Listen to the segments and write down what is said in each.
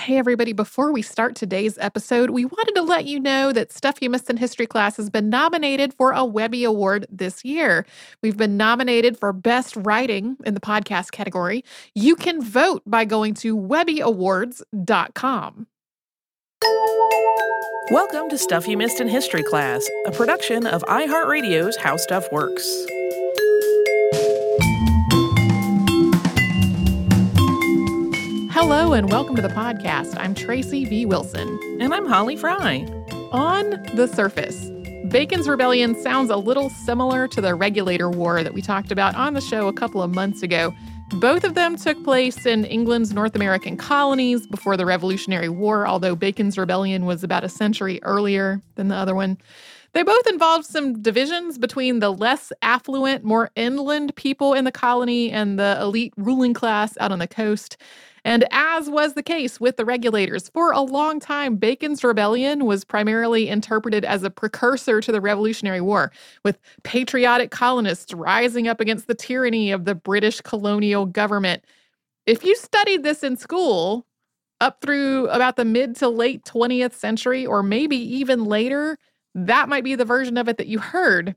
Hey, everybody, before we start today's episode, we wanted to let you know that Stuff You Missed in History class has been nominated for a Webby Award this year. We've been nominated for Best Writing in the podcast category. You can vote by going to webbyawards.com. Welcome to Stuff You Missed in History class, a production of iHeartRadio's How Stuff Works. Hello and welcome to the podcast. I'm Tracy V. Wilson. And I'm Holly Fry. On the surface, Bacon's Rebellion sounds a little similar to the Regulator War that we talked about on the show a couple of months ago. Both of them took place in England's North American colonies before the Revolutionary War, although Bacon's Rebellion was about a century earlier than the other one. They both involved some divisions between the less affluent, more inland people in the colony and the elite ruling class out on the coast. And as was the case with the regulators, for a long time, Bacon's Rebellion was primarily interpreted as a precursor to the Revolutionary War, with patriotic colonists rising up against the tyranny of the British colonial government. If you studied this in school up through about the mid to late 20th century, or maybe even later, that might be the version of it that you heard.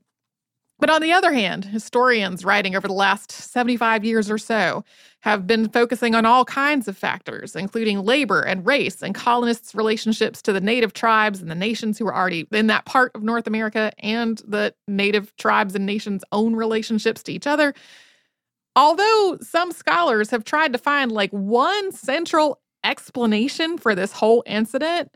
But on the other hand, historians writing over the last 75 years or so have been focusing on all kinds of factors, including labor and race and colonists' relationships to the native tribes and the nations who were already in that part of North America and the native tribes and nations' own relationships to each other. Although some scholars have tried to find like one central explanation for this whole incident,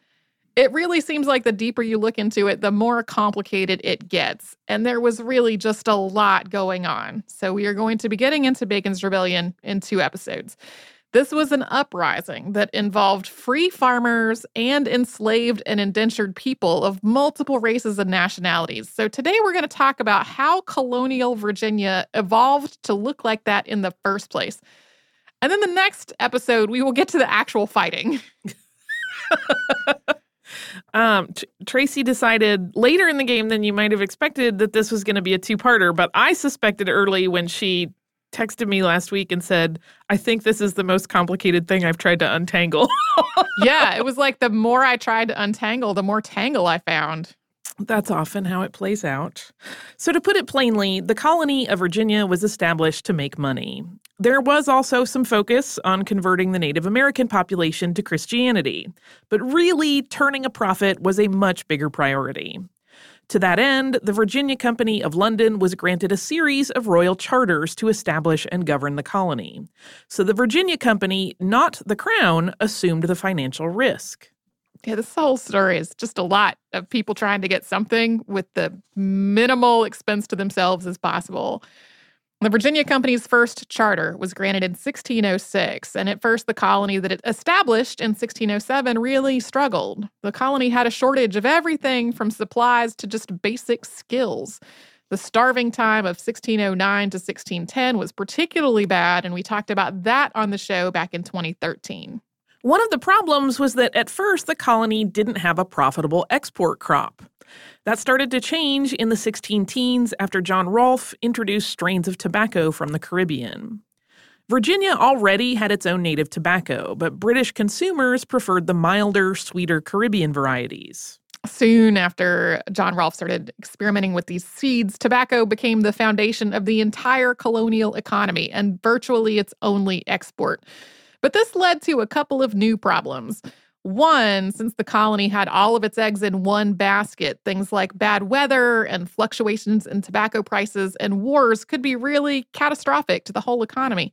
it really seems like the deeper you look into it, the more complicated it gets. And there was really just a lot going on. So we are going to be getting into Bacon's Rebellion in two episodes. This was an uprising that involved free farmers and enslaved and indentured people of multiple races and nationalities. So today we're going to talk about how colonial Virginia evolved to look like that in the first place. And then the next episode, we will get to the actual fighting. Um, T- Tracy decided later in the game than you might have expected that this was going to be a two parter, but I suspected early when she texted me last week and said, I think this is the most complicated thing I've tried to untangle. yeah, it was like the more I tried to untangle, the more tangle I found. That's often how it plays out. So, to put it plainly, the colony of Virginia was established to make money. There was also some focus on converting the Native American population to Christianity, but really, turning a profit was a much bigger priority. To that end, the Virginia Company of London was granted a series of royal charters to establish and govern the colony. So the Virginia Company, not the Crown, assumed the financial risk. Yeah, this whole story is just a lot of people trying to get something with the minimal expense to themselves as possible. The Virginia Company's first charter was granted in 1606, and at first the colony that it established in 1607 really struggled. The colony had a shortage of everything from supplies to just basic skills. The starving time of 1609 to 1610 was particularly bad, and we talked about that on the show back in 2013. One of the problems was that at first the colony didn't have a profitable export crop. That started to change in the 16 teens after John Rolfe introduced strains of tobacco from the Caribbean. Virginia already had its own native tobacco, but British consumers preferred the milder, sweeter Caribbean varieties. Soon after John Rolfe started experimenting with these seeds, tobacco became the foundation of the entire colonial economy and virtually its only export. But this led to a couple of new problems. One, since the colony had all of its eggs in one basket, things like bad weather and fluctuations in tobacco prices and wars could be really catastrophic to the whole economy.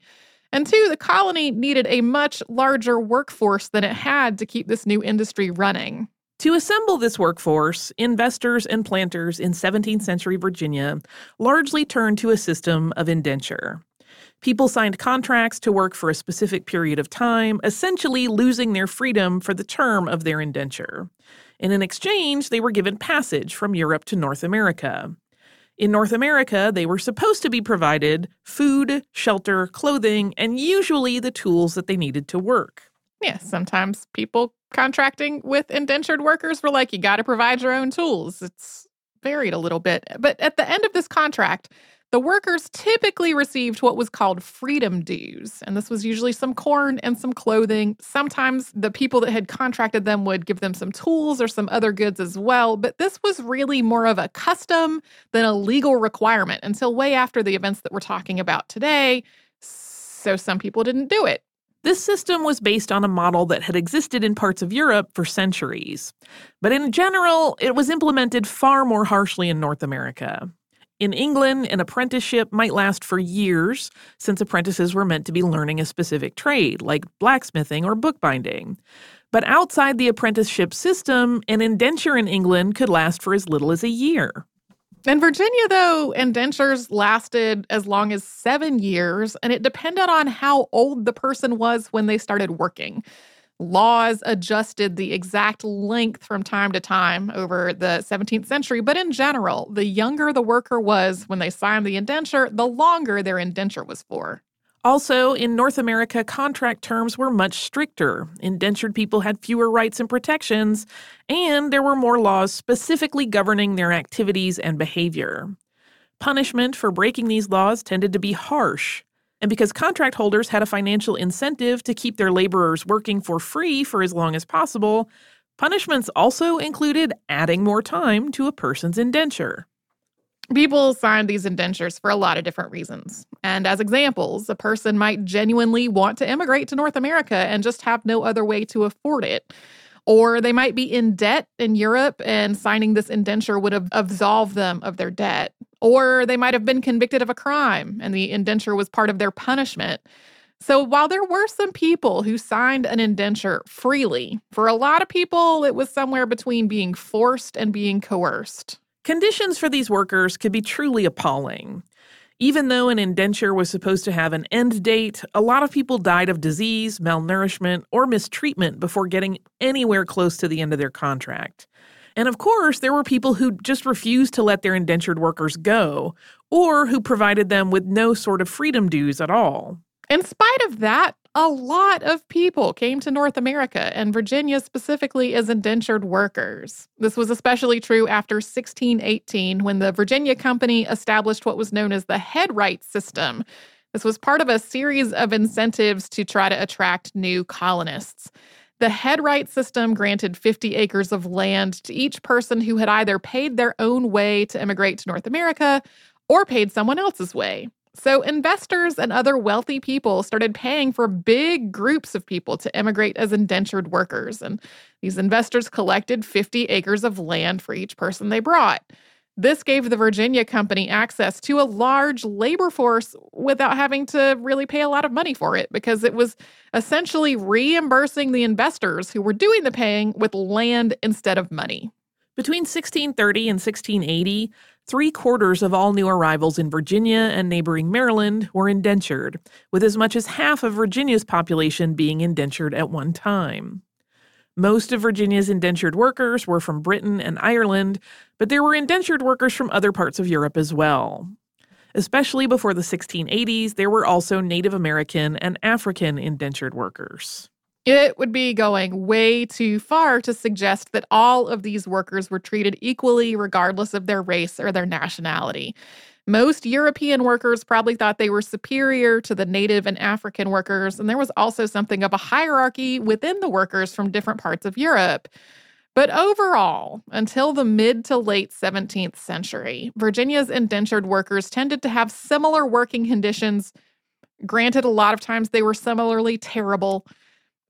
And two, the colony needed a much larger workforce than it had to keep this new industry running. To assemble this workforce, investors and planters in 17th century Virginia largely turned to a system of indenture. People signed contracts to work for a specific period of time, essentially losing their freedom for the term of their indenture. And in exchange, they were given passage from Europe to North America. In North America, they were supposed to be provided food, shelter, clothing, and usually the tools that they needed to work. Yeah, sometimes people contracting with indentured workers were like, you got to provide your own tools. It's varied a little bit. But at the end of this contract, the workers typically received what was called freedom dues. And this was usually some corn and some clothing. Sometimes the people that had contracted them would give them some tools or some other goods as well. But this was really more of a custom than a legal requirement until way after the events that we're talking about today. So some people didn't do it. This system was based on a model that had existed in parts of Europe for centuries. But in general, it was implemented far more harshly in North America. In England, an apprenticeship might last for years, since apprentices were meant to be learning a specific trade, like blacksmithing or bookbinding. But outside the apprenticeship system, an indenture in England could last for as little as a year. In Virginia, though, indentures lasted as long as seven years, and it depended on how old the person was when they started working. Laws adjusted the exact length from time to time over the 17th century, but in general, the younger the worker was when they signed the indenture, the longer their indenture was for. Also, in North America, contract terms were much stricter. Indentured people had fewer rights and protections, and there were more laws specifically governing their activities and behavior. Punishment for breaking these laws tended to be harsh. And because contract holders had a financial incentive to keep their laborers working for free for as long as possible, punishments also included adding more time to a person's indenture. People signed these indentures for a lot of different reasons. And as examples, a person might genuinely want to immigrate to North America and just have no other way to afford it. Or they might be in debt in Europe and signing this indenture would have absolved them of their debt. Or they might have been convicted of a crime and the indenture was part of their punishment. So while there were some people who signed an indenture freely, for a lot of people, it was somewhere between being forced and being coerced. Conditions for these workers could be truly appalling. Even though an indenture was supposed to have an end date, a lot of people died of disease, malnourishment, or mistreatment before getting anywhere close to the end of their contract. And of course, there were people who just refused to let their indentured workers go, or who provided them with no sort of freedom dues at all. In spite of that, a lot of people came to North America and Virginia specifically as indentured workers. This was especially true after 1618 when the Virginia Company established what was known as the headright system. This was part of a series of incentives to try to attract new colonists. The headright system granted 50 acres of land to each person who had either paid their own way to immigrate to North America or paid someone else's way. So, investors and other wealthy people started paying for big groups of people to immigrate as indentured workers. And these investors collected 50 acres of land for each person they brought. This gave the Virginia Company access to a large labor force without having to really pay a lot of money for it because it was essentially reimbursing the investors who were doing the paying with land instead of money. Between 1630 and 1680, three quarters of all new arrivals in Virginia and neighboring Maryland were indentured, with as much as half of Virginia's population being indentured at one time. Most of Virginia's indentured workers were from Britain and Ireland, but there were indentured workers from other parts of Europe as well. Especially before the 1680s, there were also Native American and African indentured workers. It would be going way too far to suggest that all of these workers were treated equally, regardless of their race or their nationality. Most European workers probably thought they were superior to the Native and African workers, and there was also something of a hierarchy within the workers from different parts of Europe. But overall, until the mid to late 17th century, Virginia's indentured workers tended to have similar working conditions. Granted, a lot of times they were similarly terrible.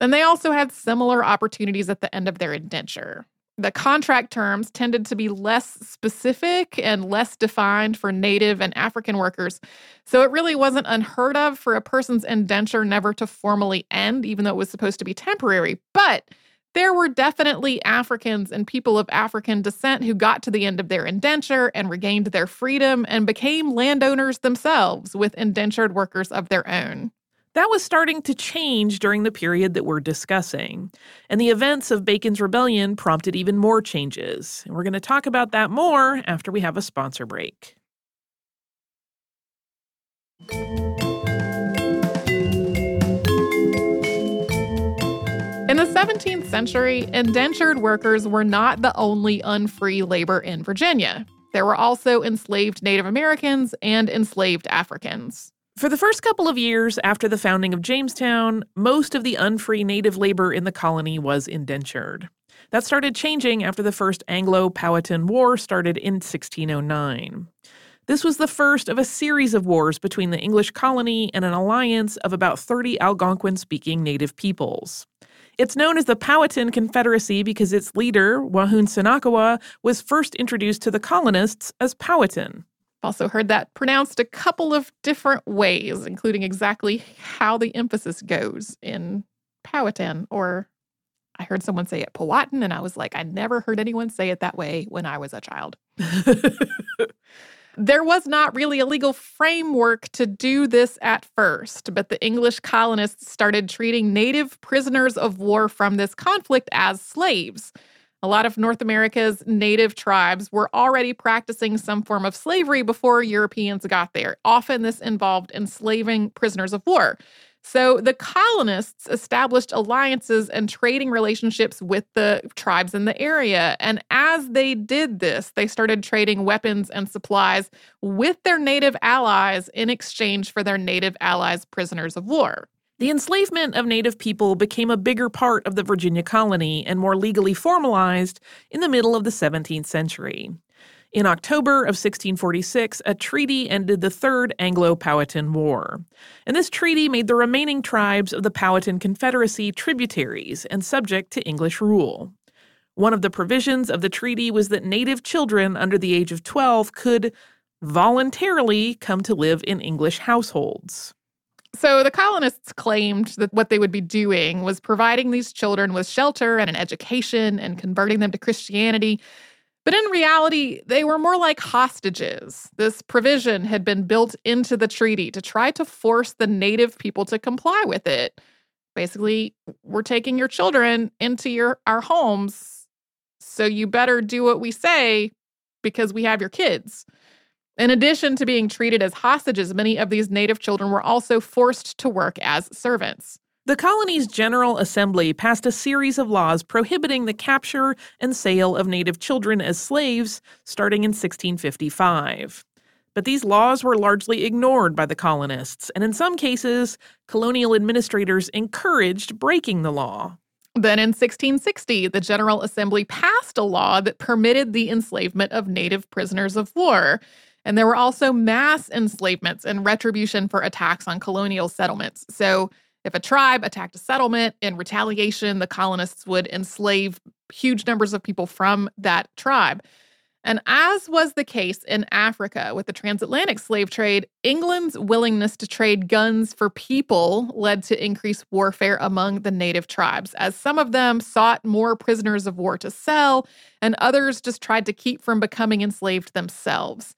And they also had similar opportunities at the end of their indenture. The contract terms tended to be less specific and less defined for Native and African workers. So it really wasn't unheard of for a person's indenture never to formally end, even though it was supposed to be temporary. But there were definitely Africans and people of African descent who got to the end of their indenture and regained their freedom and became landowners themselves with indentured workers of their own. That was starting to change during the period that we're discussing, and the events of Bacon's Rebellion prompted even more changes. And we're going to talk about that more after we have a sponsor break. In the 17th century, indentured workers were not the only unfree labor in Virginia. There were also enslaved Native Americans and enslaved Africans. For the first couple of years after the founding of Jamestown, most of the unfree native labor in the colony was indentured. That started changing after the First Anglo Powhatan War started in 1609. This was the first of a series of wars between the English colony and an alliance of about 30 Algonquin speaking native peoples. It's known as the Powhatan Confederacy because its leader, Senakawa, was first introduced to the colonists as Powhatan. Also, heard that pronounced a couple of different ways, including exactly how the emphasis goes in Powhatan, or I heard someone say it Powhatan, and I was like, I never heard anyone say it that way when I was a child. There was not really a legal framework to do this at first, but the English colonists started treating native prisoners of war from this conflict as slaves. A lot of North America's native tribes were already practicing some form of slavery before Europeans got there. Often, this involved enslaving prisoners of war. So the colonists established alliances and trading relationships with the tribes in the area. And as they did this, they started trading weapons and supplies with their native allies in exchange for their native allies' prisoners of war. The enslavement of Native people became a bigger part of the Virginia colony and more legally formalized in the middle of the 17th century. In October of 1646, a treaty ended the Third Anglo Powhatan War. And this treaty made the remaining tribes of the Powhatan Confederacy tributaries and subject to English rule. One of the provisions of the treaty was that native children under the age of 12 could voluntarily come to live in English households. So the colonists claimed that what they would be doing was providing these children with shelter and an education and converting them to Christianity. But in reality, they were more like hostages. This provision had been built into the treaty to try to force the native people to comply with it. Basically, we're taking your children into your our homes, so you better do what we say because we have your kids. In addition to being treated as hostages, many of these native children were also forced to work as servants. The colony's General Assembly passed a series of laws prohibiting the capture and sale of native children as slaves starting in 1655. But these laws were largely ignored by the colonists, and in some cases, colonial administrators encouraged breaking the law. Then in 1660, the General Assembly passed a law that permitted the enslavement of native prisoners of war. And there were also mass enslavements and retribution for attacks on colonial settlements. So, if a tribe attacked a settlement in retaliation, the colonists would enslave huge numbers of people from that tribe. And as was the case in Africa with the transatlantic slave trade, England's willingness to trade guns for people led to increased warfare among the native tribes, as some of them sought more prisoners of war to sell, and others just tried to keep from becoming enslaved themselves.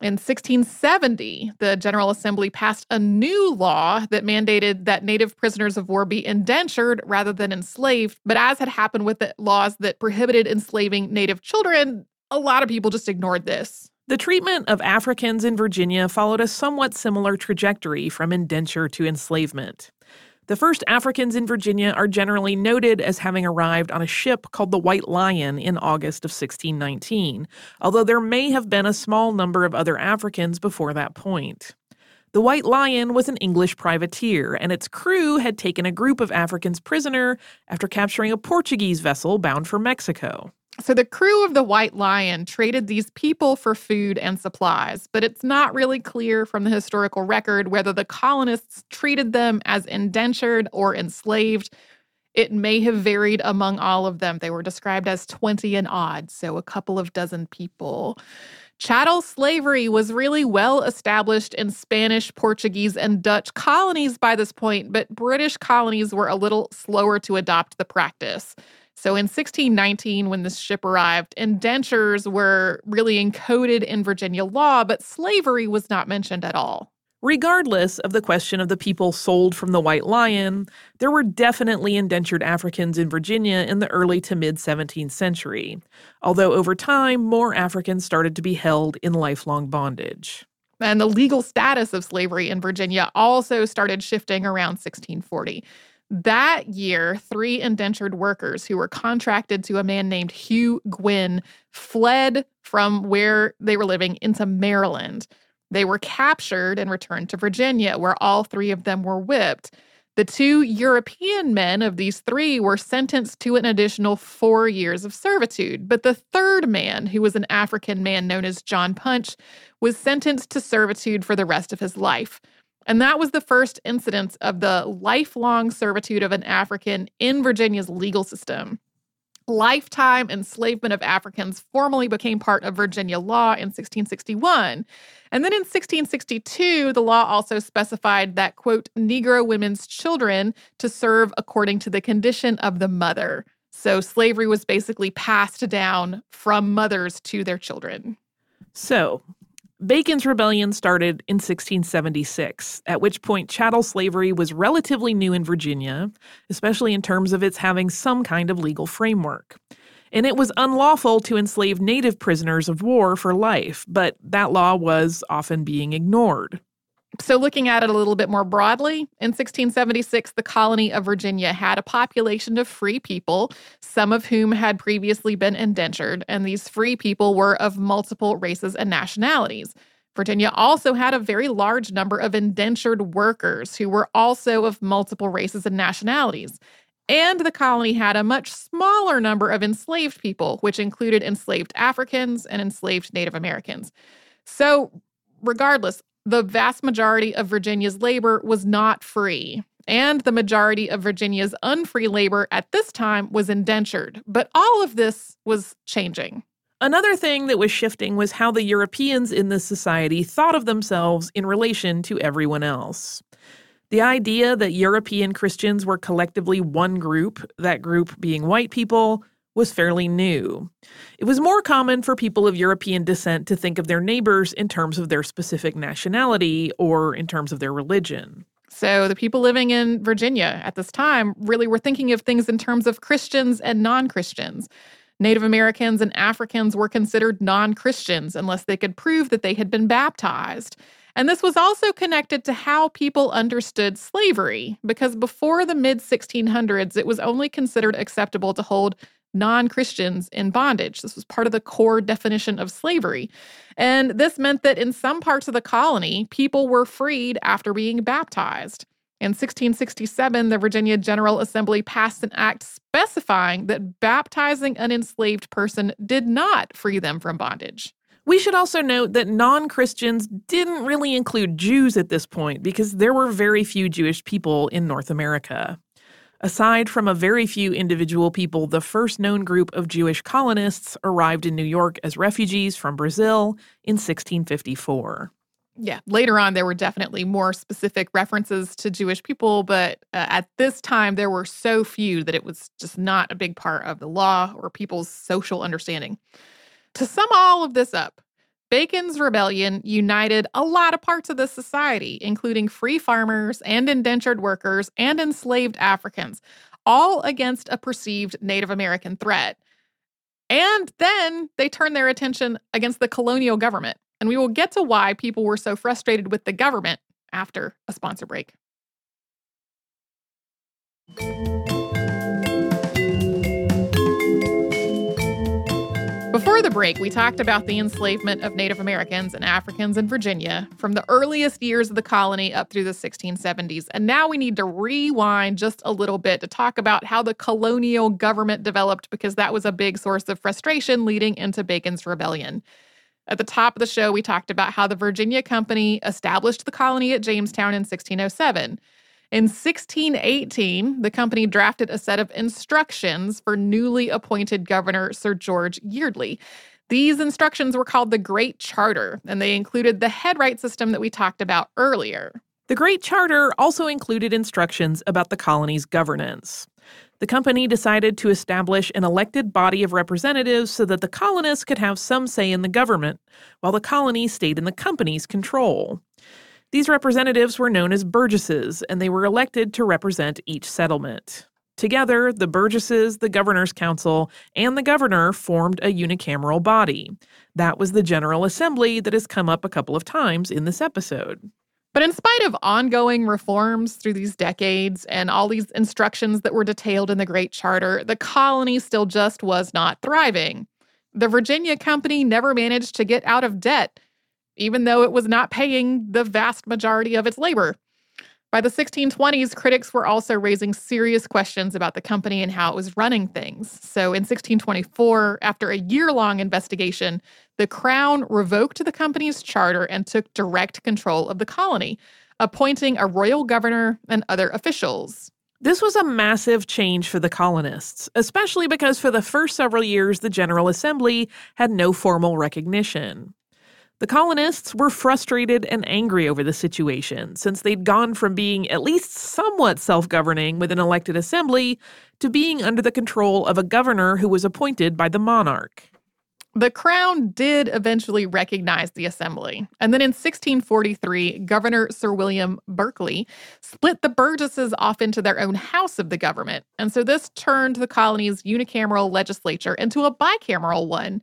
In 1670, the General Assembly passed a new law that mandated that Native prisoners of war be indentured rather than enslaved. But as had happened with the laws that prohibited enslaving Native children, a lot of people just ignored this. The treatment of Africans in Virginia followed a somewhat similar trajectory from indenture to enslavement. The first Africans in Virginia are generally noted as having arrived on a ship called the White Lion in August of 1619, although there may have been a small number of other Africans before that point. The White Lion was an English privateer, and its crew had taken a group of Africans prisoner after capturing a Portuguese vessel bound for Mexico. So the crew of the White Lion traded these people for food and supplies, but it's not really clear from the historical record whether the colonists treated them as indentured or enslaved. It may have varied among all of them. They were described as 20 and odd, so a couple of dozen people. Chattel slavery was really well established in Spanish, Portuguese, and Dutch colonies by this point, but British colonies were a little slower to adopt the practice. So in 1619, when this ship arrived, indentures were really encoded in Virginia law, but slavery was not mentioned at all. Regardless of the question of the people sold from the White Lion, there were definitely indentured Africans in Virginia in the early to mid 17th century, although over time, more Africans started to be held in lifelong bondage. And the legal status of slavery in Virginia also started shifting around 1640. That year, three indentured workers who were contracted to a man named Hugh Gwynn fled from where they were living into Maryland. They were captured and returned to Virginia, where all three of them were whipped. The two European men of these three were sentenced to an additional four years of servitude. But the third man, who was an African man known as John Punch, was sentenced to servitude for the rest of his life. And that was the first incidence of the lifelong servitude of an African in Virginia's legal system. Lifetime enslavement of Africans formally became part of Virginia law in 1661. And then in 1662, the law also specified that, quote, Negro women's children to serve according to the condition of the mother. So slavery was basically passed down from mothers to their children. So, Bacon's Rebellion started in 1676, at which point chattel slavery was relatively new in Virginia, especially in terms of its having some kind of legal framework. And it was unlawful to enslave native prisoners of war for life, but that law was often being ignored. So, looking at it a little bit more broadly, in 1676, the colony of Virginia had a population of free people, some of whom had previously been indentured, and these free people were of multiple races and nationalities. Virginia also had a very large number of indentured workers who were also of multiple races and nationalities. And the colony had a much smaller number of enslaved people, which included enslaved Africans and enslaved Native Americans. So, regardless, the vast majority of Virginia's labor was not free. And the majority of Virginia's unfree labor at this time was indentured. But all of this was changing. Another thing that was shifting was how the Europeans in this society thought of themselves in relation to everyone else. The idea that European Christians were collectively one group, that group being white people, was fairly new. It was more common for people of European descent to think of their neighbors in terms of their specific nationality or in terms of their religion. So, the people living in Virginia at this time really were thinking of things in terms of Christians and non Christians. Native Americans and Africans were considered non Christians unless they could prove that they had been baptized. And this was also connected to how people understood slavery, because before the mid 1600s, it was only considered acceptable to hold non Christians in bondage. This was part of the core definition of slavery. And this meant that in some parts of the colony, people were freed after being baptized. In 1667, the Virginia General Assembly passed an act specifying that baptizing an enslaved person did not free them from bondage. We should also note that non Christians didn't really include Jews at this point because there were very few Jewish people in North America. Aside from a very few individual people, the first known group of Jewish colonists arrived in New York as refugees from Brazil in 1654. Yeah, later on, there were definitely more specific references to Jewish people, but uh, at this time, there were so few that it was just not a big part of the law or people's social understanding. To sum all of this up, Bacon's rebellion united a lot of parts of the society, including free farmers and indentured workers and enslaved Africans, all against a perceived Native American threat. And then they turned their attention against the colonial government. And we will get to why people were so frustrated with the government after a sponsor break. Before the break, we talked about the enslavement of Native Americans and Africans in Virginia from the earliest years of the colony up through the 1670s. And now we need to rewind just a little bit to talk about how the colonial government developed because that was a big source of frustration leading into Bacon's Rebellion. At the top of the show, we talked about how the Virginia Company established the colony at Jamestown in 1607. In 1618, the company drafted a set of instructions for newly appointed Governor Sir George Yeardley. These instructions were called the Great Charter, and they included the headright system that we talked about earlier. The Great Charter also included instructions about the colony's governance. The company decided to establish an elected body of representatives so that the colonists could have some say in the government, while the colony stayed in the company's control. These representatives were known as burgesses, and they were elected to represent each settlement. Together, the burgesses, the governor's council, and the governor formed a unicameral body. That was the General Assembly that has come up a couple of times in this episode. But in spite of ongoing reforms through these decades and all these instructions that were detailed in the Great Charter, the colony still just was not thriving. The Virginia Company never managed to get out of debt, even though it was not paying the vast majority of its labor. By the 1620s, critics were also raising serious questions about the company and how it was running things. So in 1624, after a year long investigation, the crown revoked the company's charter and took direct control of the colony, appointing a royal governor and other officials. This was a massive change for the colonists, especially because for the first several years, the General Assembly had no formal recognition. The colonists were frustrated and angry over the situation, since they'd gone from being at least somewhat self governing with an elected assembly to being under the control of a governor who was appointed by the monarch. The crown did eventually recognize the assembly. And then in 1643, Governor Sir William Berkeley split the Burgesses off into their own house of the government. And so this turned the colony's unicameral legislature into a bicameral one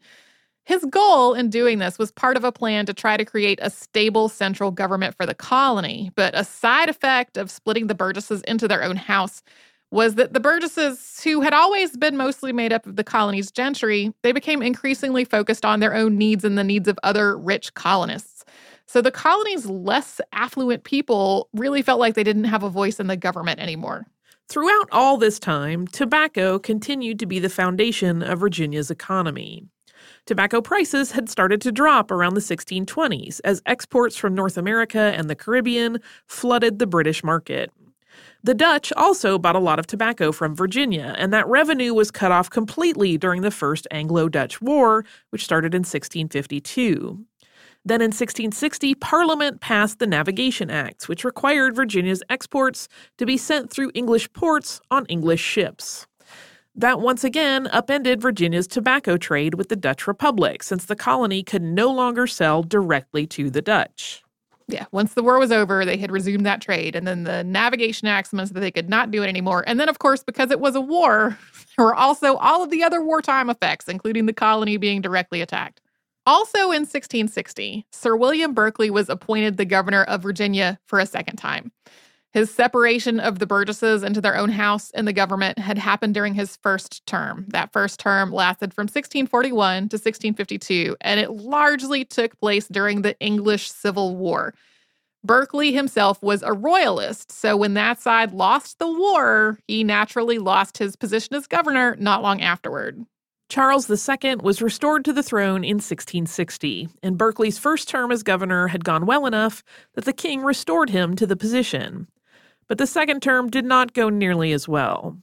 his goal in doing this was part of a plan to try to create a stable central government for the colony. But a side effect of splitting the Burgesses into their own house was that the Burgesses, who had always been mostly made up of the colony's gentry, they became increasingly focused on their own needs and the needs of other rich colonists. So the colony's less affluent people really felt like they didn't have a voice in the government anymore. Throughout all this time, tobacco continued to be the foundation of Virginia's economy. Tobacco prices had started to drop around the 1620s as exports from North America and the Caribbean flooded the British market. The Dutch also bought a lot of tobacco from Virginia, and that revenue was cut off completely during the First Anglo Dutch War, which started in 1652. Then in 1660, Parliament passed the Navigation Acts, which required Virginia's exports to be sent through English ports on English ships. That once again upended Virginia's tobacco trade with the Dutch Republic, since the colony could no longer sell directly to the Dutch. Yeah, once the war was over, they had resumed that trade. And then the navigation acts meant that they could not do it anymore. And then, of course, because it was a war, there were also all of the other wartime effects, including the colony being directly attacked. Also in 1660, Sir William Berkeley was appointed the governor of Virginia for a second time. His separation of the Burgesses into their own house and the government had happened during his first term. That first term lasted from 1641 to 1652, and it largely took place during the English Civil War. Berkeley himself was a royalist, so when that side lost the war, he naturally lost his position as governor not long afterward. Charles II was restored to the throne in 1660, and Berkeley's first term as governor had gone well enough that the king restored him to the position but the second term did not go nearly as well.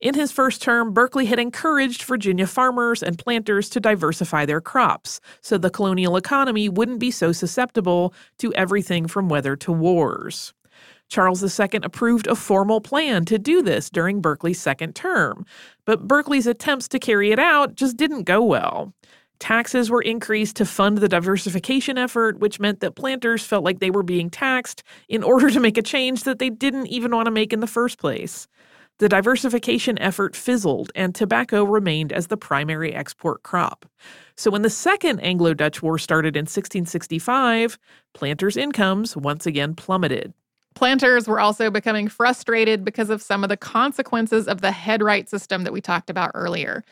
In his first term, Berkeley had encouraged Virginia farmers and planters to diversify their crops so the colonial economy wouldn't be so susceptible to everything from weather to wars. Charles II approved a formal plan to do this during Berkeley's second term, but Berkeley's attempts to carry it out just didn't go well. Taxes were increased to fund the diversification effort, which meant that planters felt like they were being taxed in order to make a change that they didn't even want to make in the first place. The diversification effort fizzled, and tobacco remained as the primary export crop. So, when the Second Anglo Dutch War started in 1665, planters' incomes once again plummeted. Planters were also becoming frustrated because of some of the consequences of the headright system that we talked about earlier.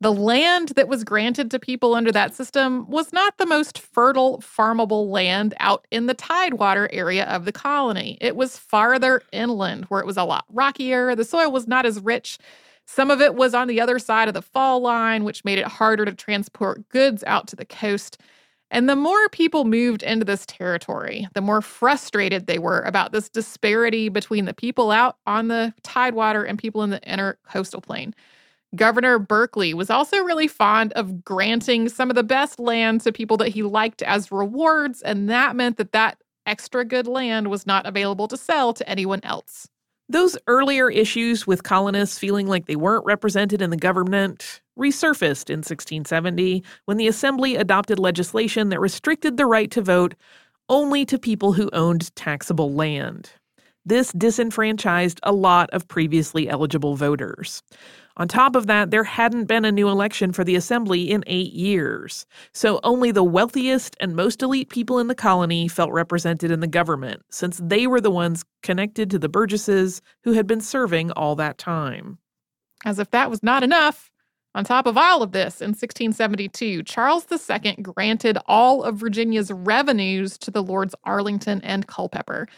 The land that was granted to people under that system was not the most fertile, farmable land out in the tidewater area of the colony. It was farther inland, where it was a lot rockier. The soil was not as rich. Some of it was on the other side of the fall line, which made it harder to transport goods out to the coast. And the more people moved into this territory, the more frustrated they were about this disparity between the people out on the tidewater and people in the inner coastal plain. Governor Berkeley was also really fond of granting some of the best land to people that he liked as rewards, and that meant that that extra good land was not available to sell to anyone else. Those earlier issues with colonists feeling like they weren't represented in the government resurfaced in 1670 when the Assembly adopted legislation that restricted the right to vote only to people who owned taxable land. This disenfranchised a lot of previously eligible voters. On top of that, there hadn't been a new election for the assembly in eight years. So only the wealthiest and most elite people in the colony felt represented in the government, since they were the ones connected to the Burgesses who had been serving all that time. As if that was not enough, on top of all of this, in 1672, Charles II granted all of Virginia's revenues to the Lords Arlington and Culpeper.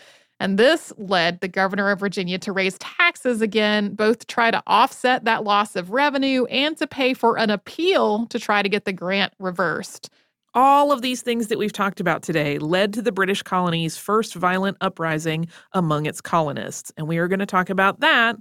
And this led the governor of Virginia to raise taxes again, both to try to offset that loss of revenue and to pay for an appeal to try to get the grant reversed. All of these things that we've talked about today led to the British colony's first violent uprising among its colonists. And we are going to talk about that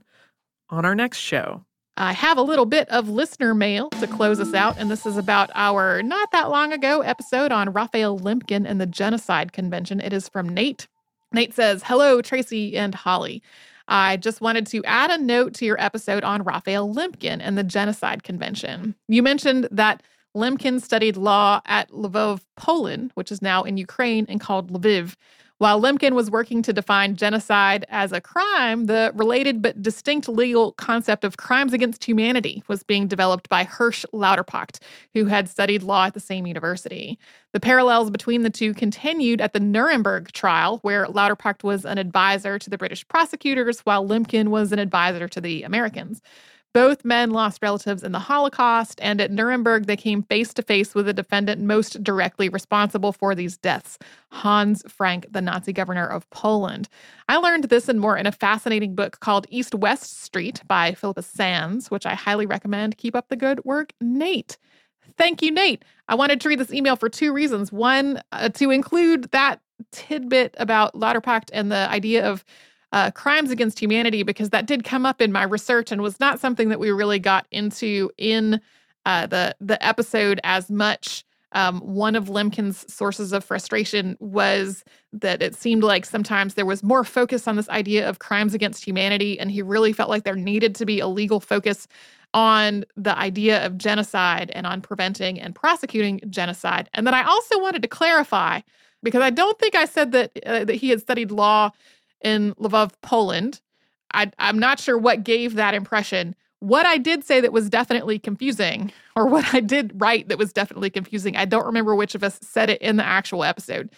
on our next show. I have a little bit of listener mail to close us out, and this is about our not that long ago episode on Raphael Lemkin and the Genocide Convention. It is from Nate. Nate says, Hello, Tracy and Holly. I just wanted to add a note to your episode on Raphael Lemkin and the Genocide Convention. You mentioned that Lemkin studied law at Lvov, Poland, which is now in Ukraine and called Lviv. While Lemkin was working to define genocide as a crime, the related but distinct legal concept of crimes against humanity was being developed by Hersch Lauterpacht, who had studied law at the same university. The parallels between the two continued at the Nuremberg trial, where Lauterpacht was an advisor to the British prosecutors, while Lemkin was an advisor to the Americans. Both men lost relatives in the Holocaust, and at Nuremberg, they came face to face with the defendant most directly responsible for these deaths, Hans Frank, the Nazi governor of Poland. I learned this and more in a fascinating book called East West Street by Philippa Sands, which I highly recommend. Keep up the good work, Nate. Thank you, Nate. I wanted to read this email for two reasons. One, uh, to include that tidbit about Lauterpacht and the idea of uh, crimes against humanity because that did come up in my research and was not something that we really got into in uh, the the episode as much. Um, one of Lemkin's sources of frustration was that it seemed like sometimes there was more focus on this idea of crimes against humanity, and he really felt like there needed to be a legal focus on the idea of genocide and on preventing and prosecuting genocide. And then I also wanted to clarify because I don't think I said that uh, that he had studied law in Lvov, Poland. I, I'm not sure what gave that impression. What I did say that was definitely confusing, or what I did write that was definitely confusing, I don't remember which of us said it in the actual episode,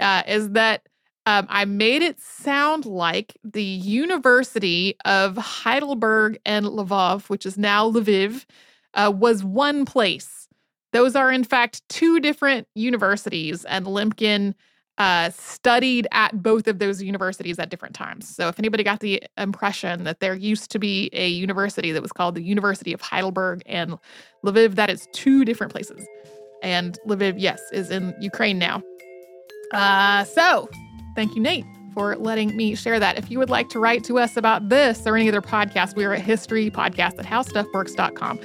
uh, is that um, I made it sound like the University of Heidelberg and Lvov, which is now Lviv, uh, was one place. Those are, in fact, two different universities, and Lemkin uh, studied at both of those universities at different times. So, if anybody got the impression that there used to be a university that was called the University of Heidelberg and Lviv, that is two different places. And Lviv, yes, is in Ukraine now. Uh, so, thank you, Nate, for letting me share that. If you would like to write to us about this or any other podcast, we are at historypodcast at howstuffworks.com.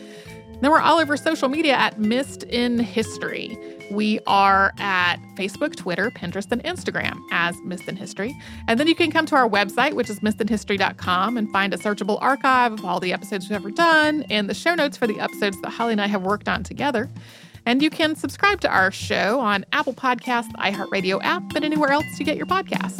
Then we're all over social media at Missed in History. We are at Facebook, Twitter, Pinterest, and Instagram as Missed in History. And then you can come to our website, which is missedinhistory.com, and find a searchable archive of all the episodes we've ever done and the show notes for the episodes that Holly and I have worked on together. And you can subscribe to our show on Apple Podcasts, iHeartRadio app, and anywhere else you get your podcasts.